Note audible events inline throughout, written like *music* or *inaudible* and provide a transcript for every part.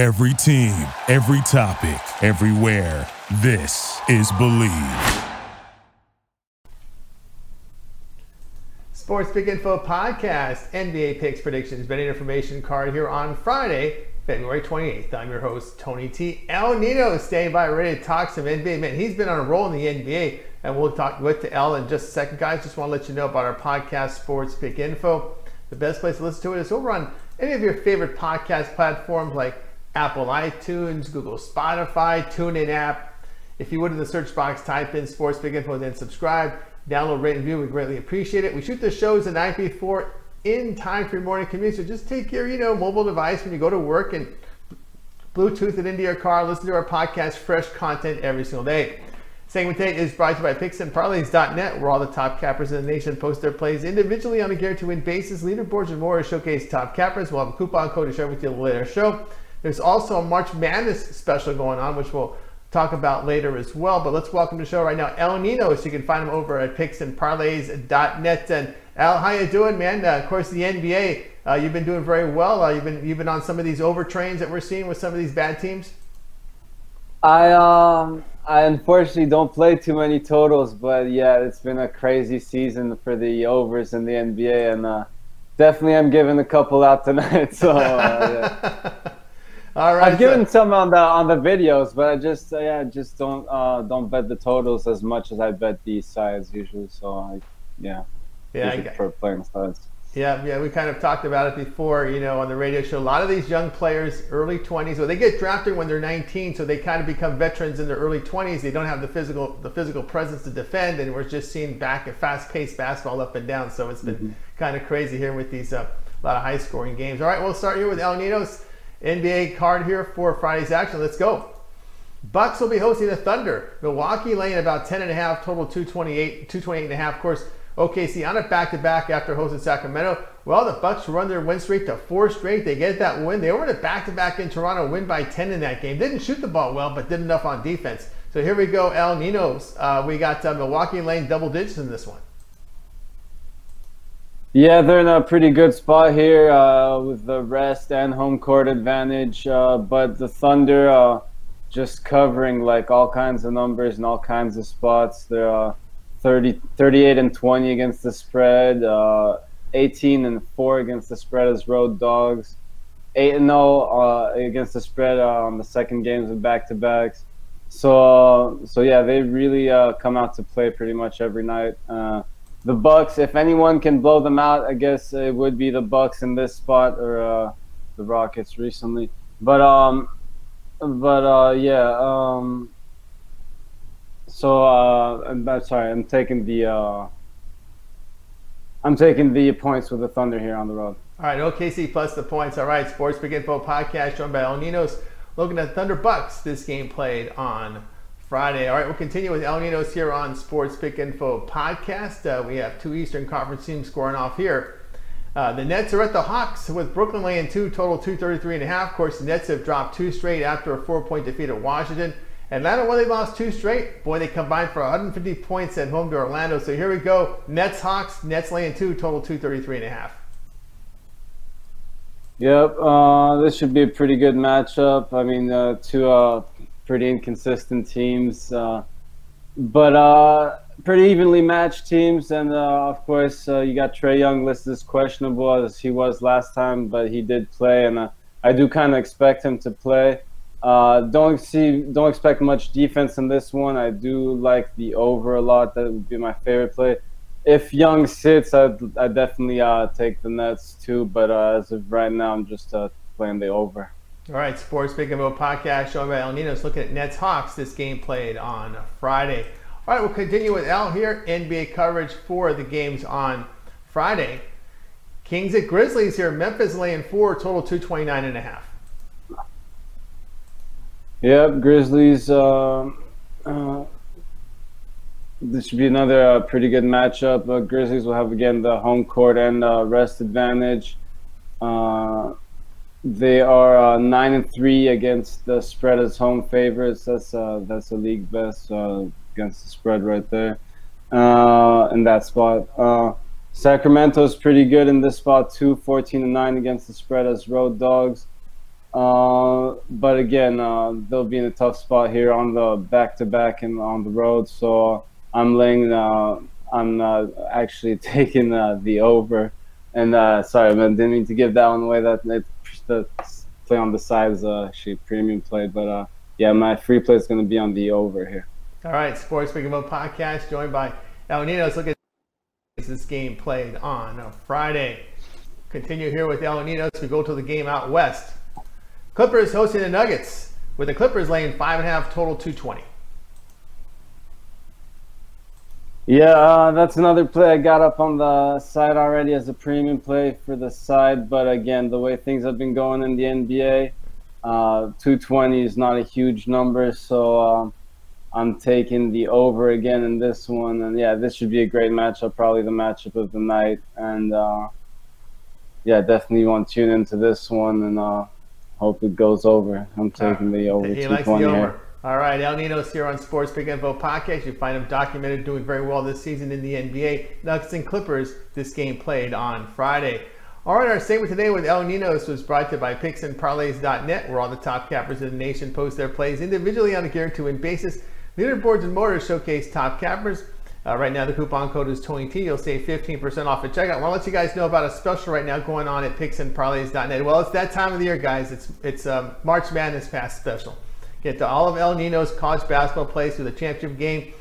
Every team, every topic, everywhere. This is Bleav. Sports Pick Info Podcast, NBA picks, predictions, betting information card here on Friday, February 28th. I'm your host, Tony T. El Nino, staying by ready to talk some NBA. Man, he's been on a roll in the NBA, and we'll talk with El in just a second. Guys, just want to let you know about our podcast, Sports Pick Info. The best place to listen to it is over on any of your favorite podcast platforms like Apple iTunes, Google Spotify, TuneIn app. If you would in the search box, type in Sports Pick Info, then subscribe, download, rate, and view. We greatly appreciate it. We shoot the shows the night before in time for your morning commute. So just take your, you know, mobile device when you go to work and Bluetooth it into your car. Listen to our podcast, fresh content every single day. Segment 8 is brought to you by PicksandParlays.net, where all the top cappers in the nation post their plays individually on a guaranteed win basis. Leaderboards and more showcase top cappers. We'll have a coupon code to share with you later show. There's also a March Madness special going on, which we'll talk about later as well. But let's welcome to the show right now El Nino. So you can find him over at picksandparlays.net. And Al, how you doing, man? Uh, of course, the NBA, uh, you've been doing very well. Uh, you've been you've been on some of these overtrains that we're seeing with some of these bad teams. I um I unfortunately don't play too many totals, but yeah, it's been a crazy season for the overs in the NBA, and uh, definitely I'm giving a couple out tonight. *laughs* So. Uh, yeah. *laughs* All right. I've given so. some on the on the videos, but I just uh, yeah, just don't uh, don't bet the totals as much as I bet the sides usually. So I yeah, yeah, I prefer playing sides. Yeah, yeah, we kind of talked about it before, you know, on the radio show. A lot of these young players, early 20s, well, they get drafted when they're 19, so they kind of become veterans in their early 20s. They don't have the physical the physical presence to defend, and we're just seeing back a fast-paced basketball up and down. So it's been mm-hmm. kind of crazy here with these uh, a lot of high-scoring games. All right, we'll start here with El Nino's NBA card here for Friday's action. Let's go. Bucks will be hosting the Thunder. Milwaukee laying about 10 and a half, total 228, 228 and a half. Of course, OKC on a back-to-back after hosting Sacramento. Well, the Bucks run their win streak to four straight. They get that win. They were in a back-to-back in Toronto, win by 10 in that game. Didn't shoot the ball well, but did enough on defense. So here we go, El Ninos. Uh, we got uh, Milwaukee laying double digits in this one. Yeah, they're in a pretty good spot here uh, with the rest and home court advantage. Uh, but the Thunder uh, just covering like all kinds of numbers and all kinds of spots. They're uh, 30, 38 and 20 against the spread, uh, 18 and 4 against the spread as road dogs, 8 and 0 uh, against the spread on the second games of back to backs. So, so yeah, they really come out to play pretty much every night the Bucks. If anyone can blow them out, I guess it would be the Bucks in this spot or uh, the Rockets recently. But um, but uh, yeah. Um, so uh, I'm sorry. I'm taking the uh, I'm taking the points with the Thunder here on the road. All right, OKC plus the points. All right, Sports Pick Info podcast joined by El Ninos. Looking at Thunder Bucks. This game played on Friday. All right, we'll continue with El Ninos here on Sports Pick Info podcast. Uh, we have two Eastern Conference teams scoring off here. Uh, the Nets are at the Hawks with Brooklyn laying two, total 233 and a half. Of course, the Nets have dropped two straight after a four-point defeat at Washington. Atlanta, when they lost two straight, boy, they combined for 150 points at home to Orlando. So here we go. Nets, Hawks, Nets laying two, total 233 and a half. Yep, uh, this should be a pretty good matchup. I mean, uh, two uh, pretty inconsistent teams, uh, but uh, pretty evenly matched teams. And uh, of course, uh, you got Trae Young listed as questionable as he was last time, but he did play, and uh, I do kind of expect him to play. Uh, don't see, don't expect much defense in this one. I do like the over a lot. That would be my favorite play. If Young sits, I'd, I'd definitely take the Nets too. But as of right now, I'm just playing the over. All right, Sports Big and podcast showing by El Nino's looking at Nets Hawks. This game played on Friday. All right, we'll continue with Al here. NBA coverage for the games on Friday. Kings at Grizzlies here. Memphis laying four, total 229 and a half. Yep, Grizzlies. Uh, uh, this should be another uh, pretty good matchup. Grizzlies will have again the home court and uh, rest advantage. Uh, they are uh, nine and three against the spread as home favorites. That's uh, that's a league best uh, against the spread right there uh, in that spot. Uh, Sacramento's pretty good in this spot too, 14 and nine against the spread as road dogs. Uh, but again, they'll be in a tough spot here on the back to back and on the road. So I'm laying. I'm actually *laughs* taking the over. And uh, sorry, I didn't mean to give that one away. That the play on the sides uh, actually premium play, but uh, yeah, my free play is going to be on the over here. All right, Sports Big About podcast joined by El Nino's. Look at this game played on a Friday. Continue here with El Ninos. We go to the game out west. Clippers hosting the Nuggets, with the Clippers laying five and a half total 220. Yeah, uh, that's another play I got up on the side already as a premium play for the side. But again, the way things have been going in the NBA, uh, 220 is not a huge number. So uh, I'm taking the over again in this one. And yeah, this should be a great matchup, probably the matchup of the night. And uh, yeah, definitely want to tune into this one and uh, hope it goes over. I'm taking the over. He likes the over. Here. All right, El Nino's here on Sports Pick Info Podcast. You find him documented doing very well this season in the NBA. Nuggets and Clippers, this game played on Friday. All right, our segment today with El Ninos was brought to you by PicksandParlays.net, where all the top cappers in the nation post their plays individually on a guaranteed win basis. Leaderboards and motors showcase top cappers. Uh, right now, the coupon code is Tony T. You'll save 15% off at checkout. I want to let you guys know about a special right now going on at PicksandParlays.net. Well, it's that time of the year, guys. It's it's um, March Madness Pass special. Get to all of El Nino's college basketball plays through the championship game.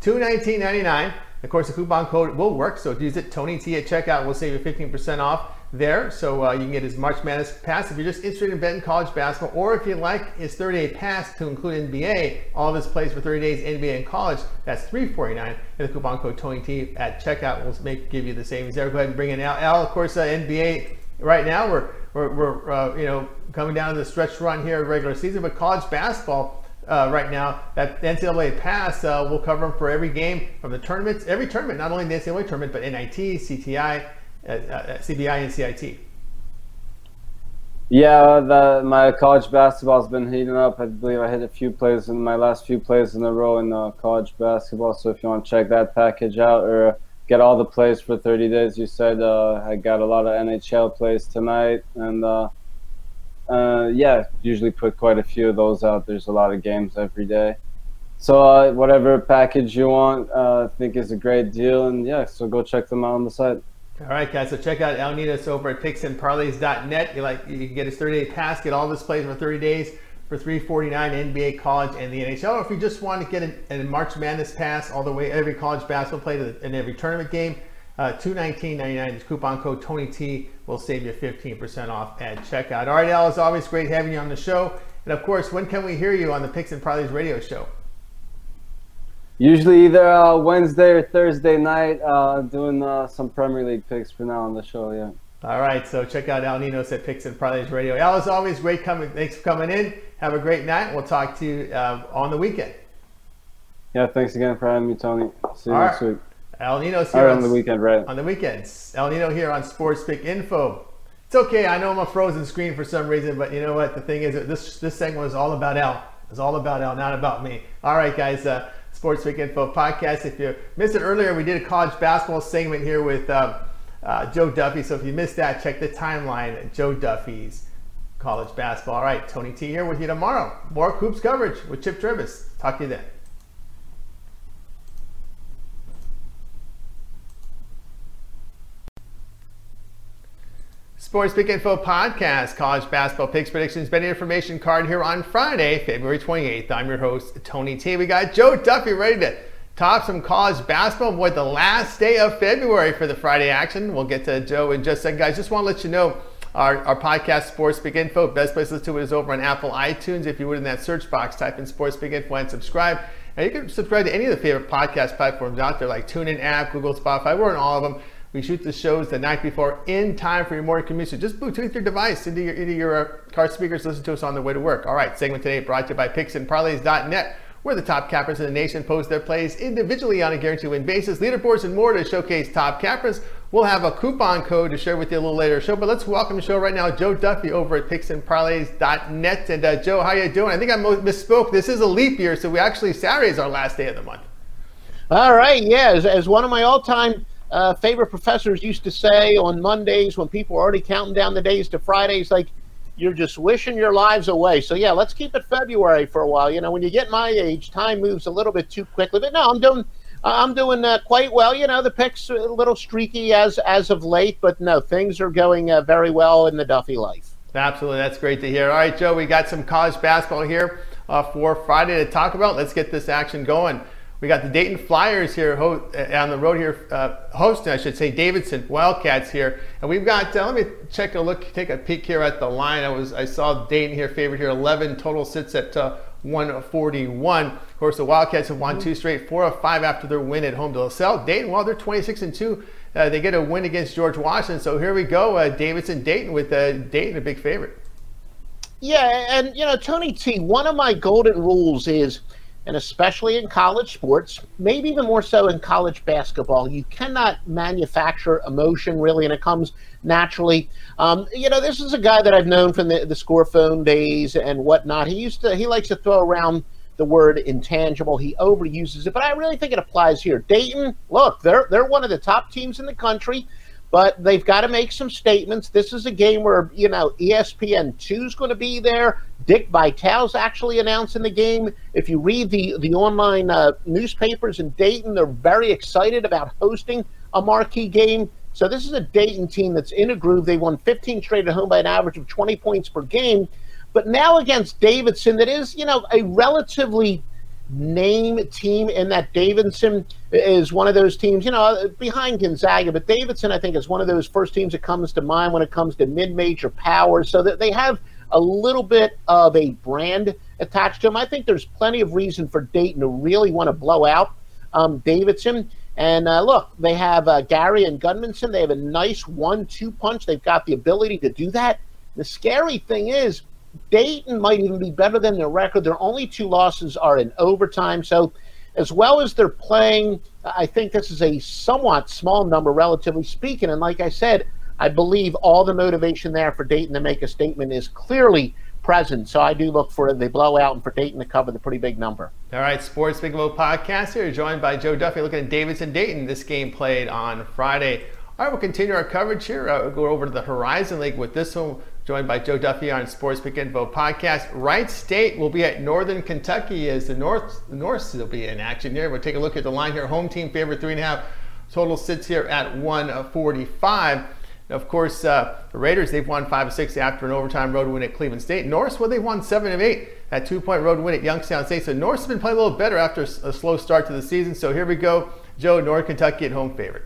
Two nineteen ninety nine. Of course, the coupon code will work, so use it Tony T at checkout. We'll save you 15% off there, so uh, you can get his March Madness pass if you're just interested in betting college basketball, or if you like his 30-day pass to include NBA, all of his plays for 30 days NBA and college. That's 349 and the coupon code Tony T at checkout will make give you the savings there. Go ahead and bring in Al. Al of course, uh, NBA right now we're we're, we're uh, you know coming down to the stretch run here regular season, but college basketball uh, right now that NCAA pass uh, will cover them for every game from the tournaments, every tournament, not only the NCAA tournament, but NIT, CTI, uh, uh CBI, and CIT. Yeah, the, my college basketball has been heating up. I believe I hit a few plays in my last few plays in a row in uh, college basketball. So if you want to check that package out or get all the plays for 30 days, you said uh, I got a lot of NHL plays tonight, and uh, uh, yeah, usually put quite a few of those out. There's a lot of games every day. So uh, whatever package you want, uh, I think is a great deal. And yeah, so go check them out on the site. All right, guys. So check out El Ninos over at picksandparlays.net. You like you can get his 30 day pass, get all this plays for 30 days for 349 NBA, college, and the NHL. Or if you just want to get a, a March Madness pass all the way every college basketball play and every tournament game, uh, $219.99 is coupon code Tony T will save you 15% off at checkout. All right, Al, it's always great having you on the show. And of course, when can we hear you on the Picks and Parlays radio show? Usually either uh, Wednesday or Thursday night, uh, doing uh, some Premier League picks for now on the show. Yeah. All right, so check out Al Ninos at Picks and Parlays Radio. Al, as always, great coming. Thanks for coming in. Have a great night. We'll talk to you uh, on the weekend. Yeah, thanks again for having me, Tony. See you All next right. week. El Nino's here on, on, the weekend, right? On the weekends. El Nino here on Sports Pick Info. It's okay. I know I'm a frozen screen for some reason, but you know what? The thing is, this this segment was all about El. It's all about El, not about me. All right, guys. Uh, Sports Pick Info podcast. If you missed it earlier, we did a college basketball segment here with uh, uh, Joe Duffy. So if you missed that, check the timeline. Joe Duffy's college basketball. All right, Tony T here with you tomorrow. More hoops coverage with Chip Travis. Talk to you then. Sports Pick Info Podcast, College Basketball Picks Predictions, Betting Information card here on Friday, February 28th. I'm your host, Tony T. We got Joe Duffy ready to talk some college basketball. Boy, the last day of February for the Friday action. We'll get to Joe in just a second. Guys, just want to let you know our, our podcast, Sports Pick Info, best place to listen to it is over on Apple iTunes. If you would, in that search box, type in Sports Pick Info and subscribe. And you can subscribe to any of the favorite podcast platforms out there like TuneIn app, Google, Spotify. We're on all of them. We shoot the shows the night before in time for your morning commute. So just Bluetooth your device into your, into your uh, car speakers. Listen to us on the way to work. All right, segment today brought to you by PicksandParlays.net, where the top cappers in the nation post their plays individually on a guaranteed win basis. Leaderboards and more to showcase top cappers. We'll have a coupon code to share with you a little later show. But let's welcome the show right now, Joe Duffy over at PicksandParlays.net. And uh, Joe, how you doing? I think I misspoke. This is a leap year, so we actually Saturday is our last day of the month. All right, yeah. As, as one of my all-time uh, favorite professors used to say on Mondays when people are already counting down the days to Fridays, like, you're just wishing your lives away. So yeah, let's keep it February for a while. You know, when you get my age, time moves a little bit too quickly. But no, I'm doing I'm doing uh, quite well. You know, the picks a little streaky as as of late, but no, things are going uh, very well in the Duffy life. Absolutely, that's great to hear. All right, Joe, we got some college basketball here uh, for Friday to talk about. Let's get this action going. We got the Dayton Flyers here uh, on the road here, uh, hosting, I should say, Davidson Wildcats here, and we've got. Uh, let me check a look, take a peek here at the line. I was, I saw Dayton here favored here, 11 total sits at uh, 141. Of course, the Wildcats have won two straight, four of five after their win at home to LaSalle. Dayton, well, they're 26 and two. Uh, they get a win against George Washington. So here we go, uh, Davidson Dayton with uh, Dayton a big favorite. Yeah, and you know, Tony T. One of my golden rules is and especially in college sports, maybe even more so in college basketball, you cannot manufacture emotion really, and it comes naturally. Um, you know, this is a guy that I've known from the, the score phone days and whatnot. He used to, he likes to throw around the word intangible. He overuses it, but I really think it applies here. Dayton, look, they're they're one of the top teams in the country but they've got to make some statements. This is a game where, you know, ESPN 2 is going to be there. Dick Vitale's actually announcing the game. If you read the, the online uh, newspapers in Dayton, they're very excited about hosting a marquee game. So this is a Dayton team that's in a groove. They won 15 straight at home by an average of 20 points per game. But now against Davidson, that is, you know, a relatively – name team in that Davidson is one of those teams, you know, behind Gonzaga, but Davidson, I think, is one of those first teams that comes to mind when it comes to mid major power, so that they have a little bit of a brand attached to them. I think there's plenty of reason for Dayton to really want to blow out um, Davidson. And uh, look, they have uh, Gary and Gudmundsson. They have a nice one-two punch. They've got the ability to do that. The scary thing is, Dayton might even be better than their record. Their only two losses are in overtime. So, as well as they're playing, I think this is a somewhat small number, relatively speaking. And like I said, I believe all the motivation there for Dayton to make a statement is clearly present. So I do look for the blowout and for Dayton to cover the pretty big number. All right, Sports Big Vote podcast here, joined by Joe Duffy, looking at Davidson Dayton. This game played on Friday. All right, we'll continue our coverage here. Uh, we'll go over to the Horizon League with this one joined by Joe Duffy on Sports Pick Info podcast. Wright State will be at Northern Kentucky as the Norse the Norse will be in action here. We'll take a look at the line here. Home team favorite three and a half. Total sits here at 145. Now, of course, uh, the Raiders, they've won 5 of 6 after an overtime road win at Cleveland State. Norse, well, they won 7 of 8, that two point road win at Youngstown State. So Norse has been playing a little better after a slow start to the season. So here we go. Joe, North Kentucky at home favorite.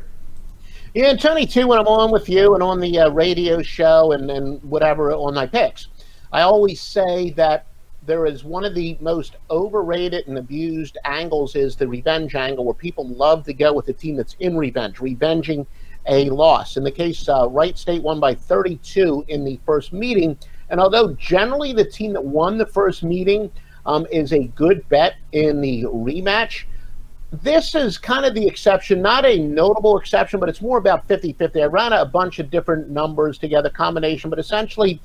Yeah, and Tony too. When I'm on with you and on the uh, radio show and and whatever on my picks, I always say that there is one of the most overrated and abused angles is the revenge angle, where people love to go with the team that's in revenge, revenging a loss. In the case, uh, Wright State won by 32 in the first meeting, and although generally the team that won the first meeting um, is a good bet in the rematch this is kind of the exception, not a notable exception, but it's more about 50 50. I ran a bunch of different numbers together, combination, but essentially,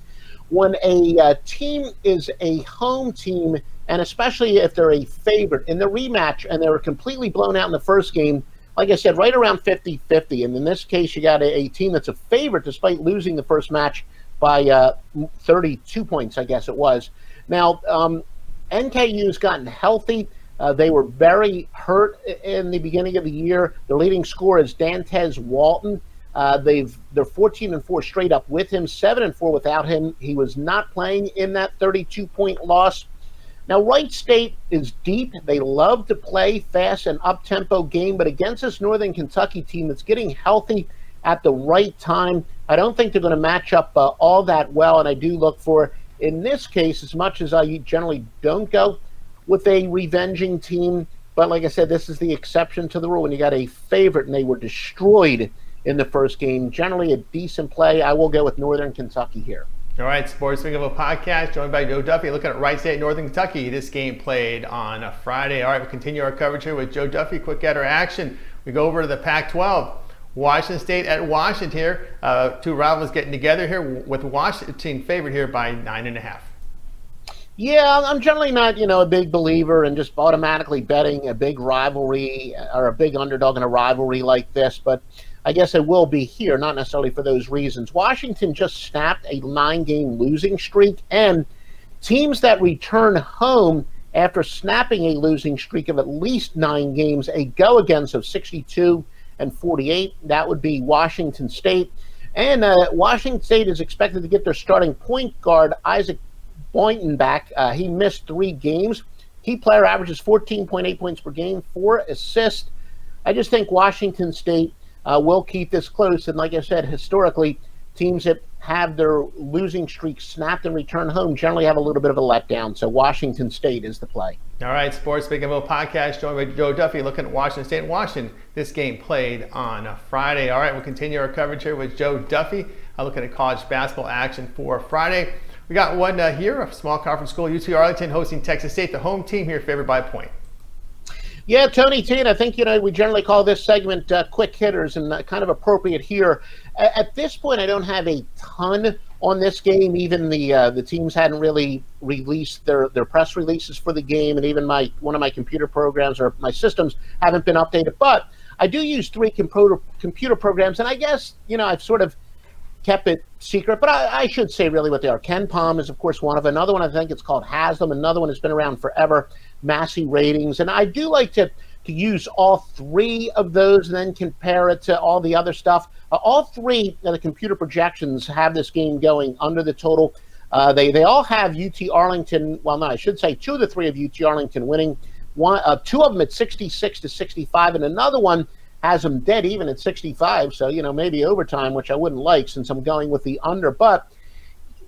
when a uh, team is a home team, and especially if they're a favorite in the rematch and they were completely blown out in the first game, like I said, right around 50 50. And in this case, you got a, a, team that's a favorite despite losing the first match by uh, 32 points, I guess it was. Now, um, NKU's gotten healthy. Uh, they were very hurt in the beginning of the year. Their leading scorer is Dantez Walton. Uh, they've they're 14 and four straight up with him, seven and four without him. He was not playing in that 32 point loss. Now, Wright State is deep. They love to play fast and up tempo game, but against this Northern Kentucky team that's getting healthy at the right time, I don't think they're going to match up uh, all that well. And I do look for, in this case, as much as I generally don't go, with a revenging team. But like I said, this is the exception to the rule. When you got a favorite and they were destroyed in the first game, generally a decent play. I will go with Northern Kentucky here. All right, Sports of a podcast joined by Joe Duffy. Looking at Wright State, Northern Kentucky. This game played on a Friday. All right, we continue our coverage here with Joe Duffy. Quick getter action. We go over to the Pac-12. Washington State at Washington here. Uh, two rivals getting together here with Washington favored here by nine and a half. Yeah, I'm generally not, you know, a big believer in just automatically betting a big rivalry or a big underdog in a rivalry like this. But I guess it will be here, not necessarily for those reasons. Washington just snapped a nine game losing streak, and teams that return home after snapping a losing streak of at least nine games, a go against of 62 and 48, that would be Washington State. And uh, Washington State is expected to get their starting point guard, Isaac Bonton, back. Uh, he missed three games. Key player averages 14.8 points per game, four assists. I just think Washington State uh, will keep this close. And like I said, historically, teams that have their losing streak snapped and return home generally have a little bit of a letdown. So Washington State is the play. All right, Sports Pick Info podcast joined by Joe Duffy looking at Washington State Washington. This game played on Friday. All right, we'll continue our coverage here with Joe Duffy. Uh, looking at college basketball action for Friday. We got one uh, here, a small conference school, UT Arlington hosting Texas State. The home team here favored by a point. Yeah, Tony T, and I think you know we generally call this segment uh, quick hitters, and uh, kind of appropriate here. At this point, I don't have a ton on this game. Even the uh, the teams hadn't really released their, their press releases for the game, and even my one of my computer programs or my systems haven't been updated. But I do use three computer computer programs, and I guess you know I've sort of kept it secret, but I, I, should say really what they are. KenPom is, of course, one of another one. I think it's called Haslam. Another one has been around forever. Massey Ratings, and I do like to to use all three of those and then compare it to all the other stuff. Uh, all three of the computer projections have this game going under the total. Uh, they they all have UT Arlington. Well, no, I should say two of the three of UT Arlington winning. One, uh, two of them at 66 to 65, and another one has them dead even at 65. So, you know, maybe overtime, which I wouldn't like since I'm going with the under. But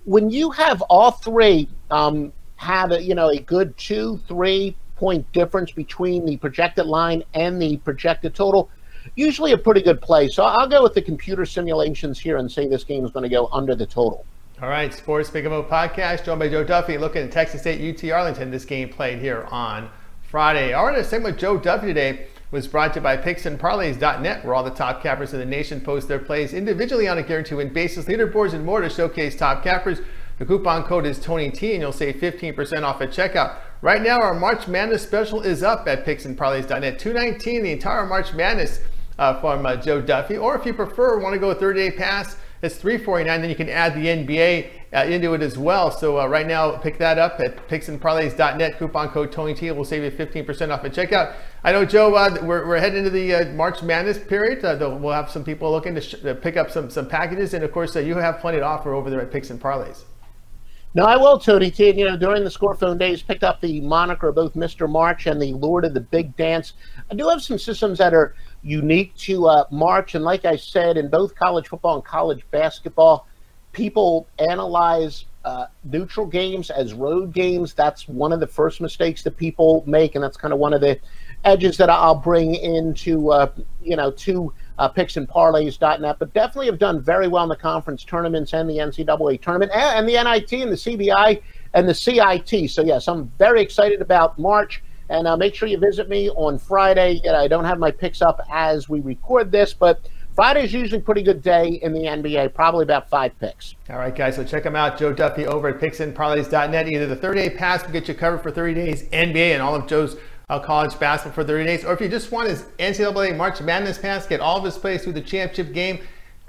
when you have all three um, have a, you know, a good two, three point difference between the projected line and the projected total, usually a pretty good play. So I'll go with the computer simulations here and say this game is going to go under the total. All right, Sports Big Mo podcast, joined by Joe Duffy, looking at Texas State UT Arlington. This game played here on Friday. All right, a segment with Joe Duffy today was brought to you by PicksandParlays.net, where all the top cappers in the nation post their plays individually on a guarantee win basis, leaderboards, and more to showcase top cappers. The coupon code is TonyT, and you'll save 15% off at checkout. Right now, our March Madness special is up at PicksandParlays.net. 219 the entire March Madness uh, from uh, Joe Duffy. Or if you prefer, want to go 30 day pass, it's 349 Then you can add the NBA uh, into it as well. So uh, right now, pick that up at picksandparlays.net. Coupon code TonyT will save you 15% off at checkout. I know, Joe, uh, we're, we're heading into the uh, March Madness period. we'll have some people looking to, sh- to, pick up some, some packages. And of course, you have plenty to offer over there at Picks and Parlays. No, I will, Tony T. You know, during the Score Phone days, picked up the moniker of both Mr. March and the Lord of the Big Dance. I do have some systems that are unique to uh, March, and like I said, in both college football and college basketball, people analyze uh, neutral games as road games. That's one of the first mistakes that people make, and that's kind of one of the edges that I'll bring into uh, you know to uh, picksandparlays.net, but definitely have done very well in the conference tournaments and the NCAA tournament and, and the NIT and the CBI and the CIT. So, yes, I'm very excited about March. And uh, make sure you visit me on Friday. I don't have my picks up as we record this, but Is usually pretty good day in the NBA, probably about five picks. All right, guys, so check them out. Joe Duffy over at picksandparlays.net. Either the 30 day pass will get you covered for 30 days, NBA and all of Joe's uh, college basketball for 30 days, or if you just want his NCAA March Madness pass, get all of his plays through the championship game.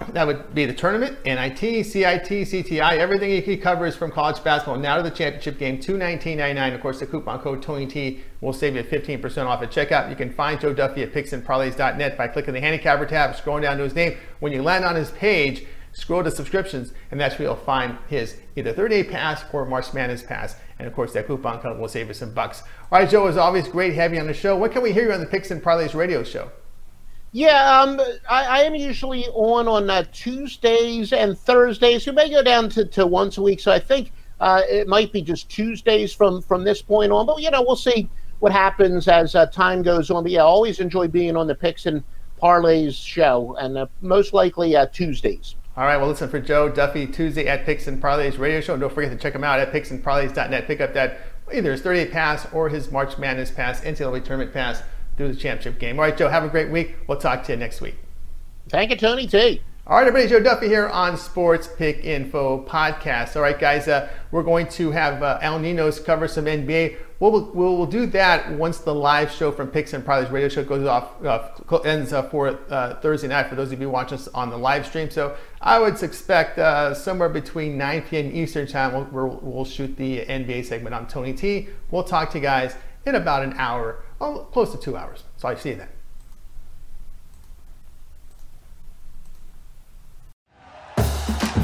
That would be the tournament, NIT, CIT, CTI, everything he covers from college basketball now to the championship game, two nineteen ninety nine. Of course, the coupon code Tony T will save you 15% off at checkout. You can find Joe Duffy at picksandparlays.net by clicking the handicapper tab, scrolling down to his name. When you land on his page, scroll to subscriptions, and that's where you'll find his either 30 day pass or March Madness pass. And of course, that coupon code will save you some bucks. All right, Joe, as always, great having you on the show. What can we hear you on the Picks and Parlays radio show? Yeah, um, I, I, am usually on on uh, Tuesdays and Thursdays. We may go down to, to once a week, so I think uh, it might be just Tuesdays from from this point on. But you know, we'll see what happens as uh, time goes on. But yeah, I always enjoy being on the Picks and Parlays show, and uh, most likely uh, Tuesdays. All right, well, listen for Joe Duffy Tuesday at Picks and Parlays radio show. And Don't forget to check him out at picksandparlays.net. Pick up that either his 38 pass or his March Madness pass, NCAA tournament pass through the championship game. All right, Joe, have a great week. We'll talk to you next week. Thank you, Tony T. All right, everybody, Joe Duffy here on Sports Pick Info Podcast. All right, guys, uh, we're going to have uh, Al Ninos cover some NBA. We'll, we'll, we'll, do that once the live show from Picks and Parlays radio show goes off, uh, ends uh, for uh, Thursday night for those of you watching us on the live stream. So I would expect uh, somewhere between 9 p.m. Eastern time, we'll, we'll, we'll shoot the NBA segment on Tony T. We'll talk to you guys in about an hour, oh, close to two hours. So I see you then.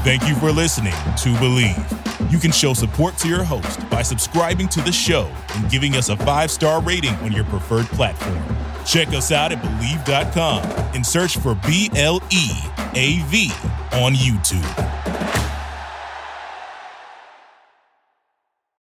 Thank you for listening to Bleav. You can show support to your host by subscribing to the show and giving us a five star rating on your preferred platform. Check us out at Bleav.com and search for B L E A V on YouTube.